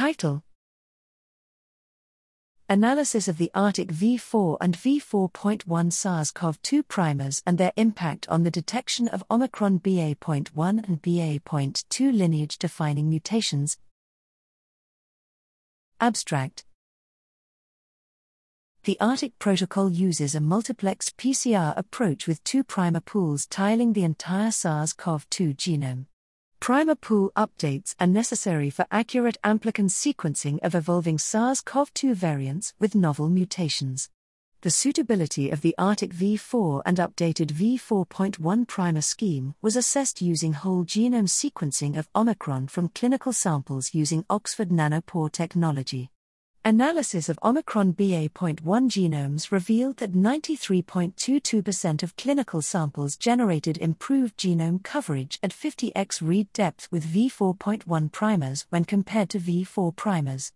Title Analysis of the ARTIC V4 and V4.1 SARS CoV 2 primers and their impact on the detection of Omicron BA.1 and BA.2 lineage defining mutations. Abstract The ARTIC protocol uses a multiplex PCR approach with two primer pools tiling the entire SARS CoV 2 genome. Primer pool updates are necessary for accurate amplicon sequencing of evolving SARS CoV 2 variants with novel mutations. The suitability of the ARTIC V4 and updated V4.1 primer scheme was assessed using whole genome sequencing of Omicron from clinical samples using Oxford Nanopore technology. Analysis of Omicron BA.1 genomes revealed that 93.22% of clinical samples generated improved genome coverage at 50x read depth with V4.1 primers when compared to V4 primers.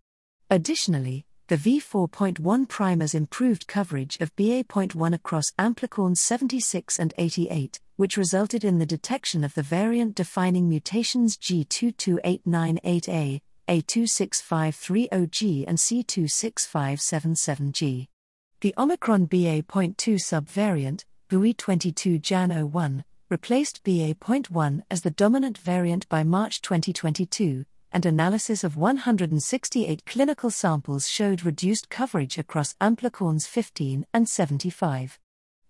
Additionally, the V4.1 primers improved coverage of BA.1 across amplicons 76 and 88, which resulted in the detection of the variant defining mutations G22898A, a26530G and C26577G. The Omicron BA.2 subvariant, VUI22 Jan 01, replaced BA.1 as the dominant variant by March 2022, and analysis of 168 clinical samples showed reduced coverage across amplicons 15 and 75.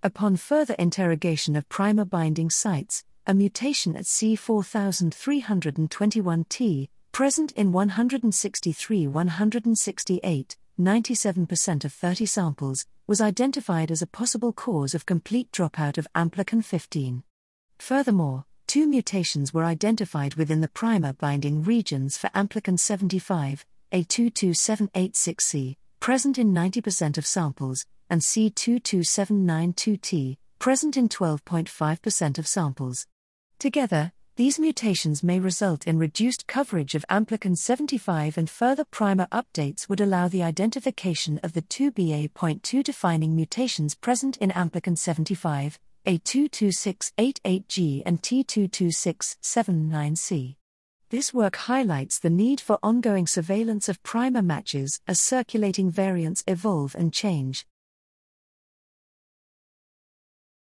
Upon further interrogation of primer binding sites, a mutation at C4321T, present in 163 168, 97% of 30 samples, was identified as a possible cause of complete dropout of amplicon 15. Furthermore, two mutations were identified within the primer binding regions for amplicon 75, A22786C, present in 90% of samples, and C22792T, present in 12.5% of samples. Together, these mutations may result in reduced coverage of amplicon 75 and further primer updates would allow the identification of the 2BA.2 defining mutations present in amplicon 75, A22688G and T22679C. This work highlights the need for ongoing surveillance of primer matches as circulating variants evolve and change.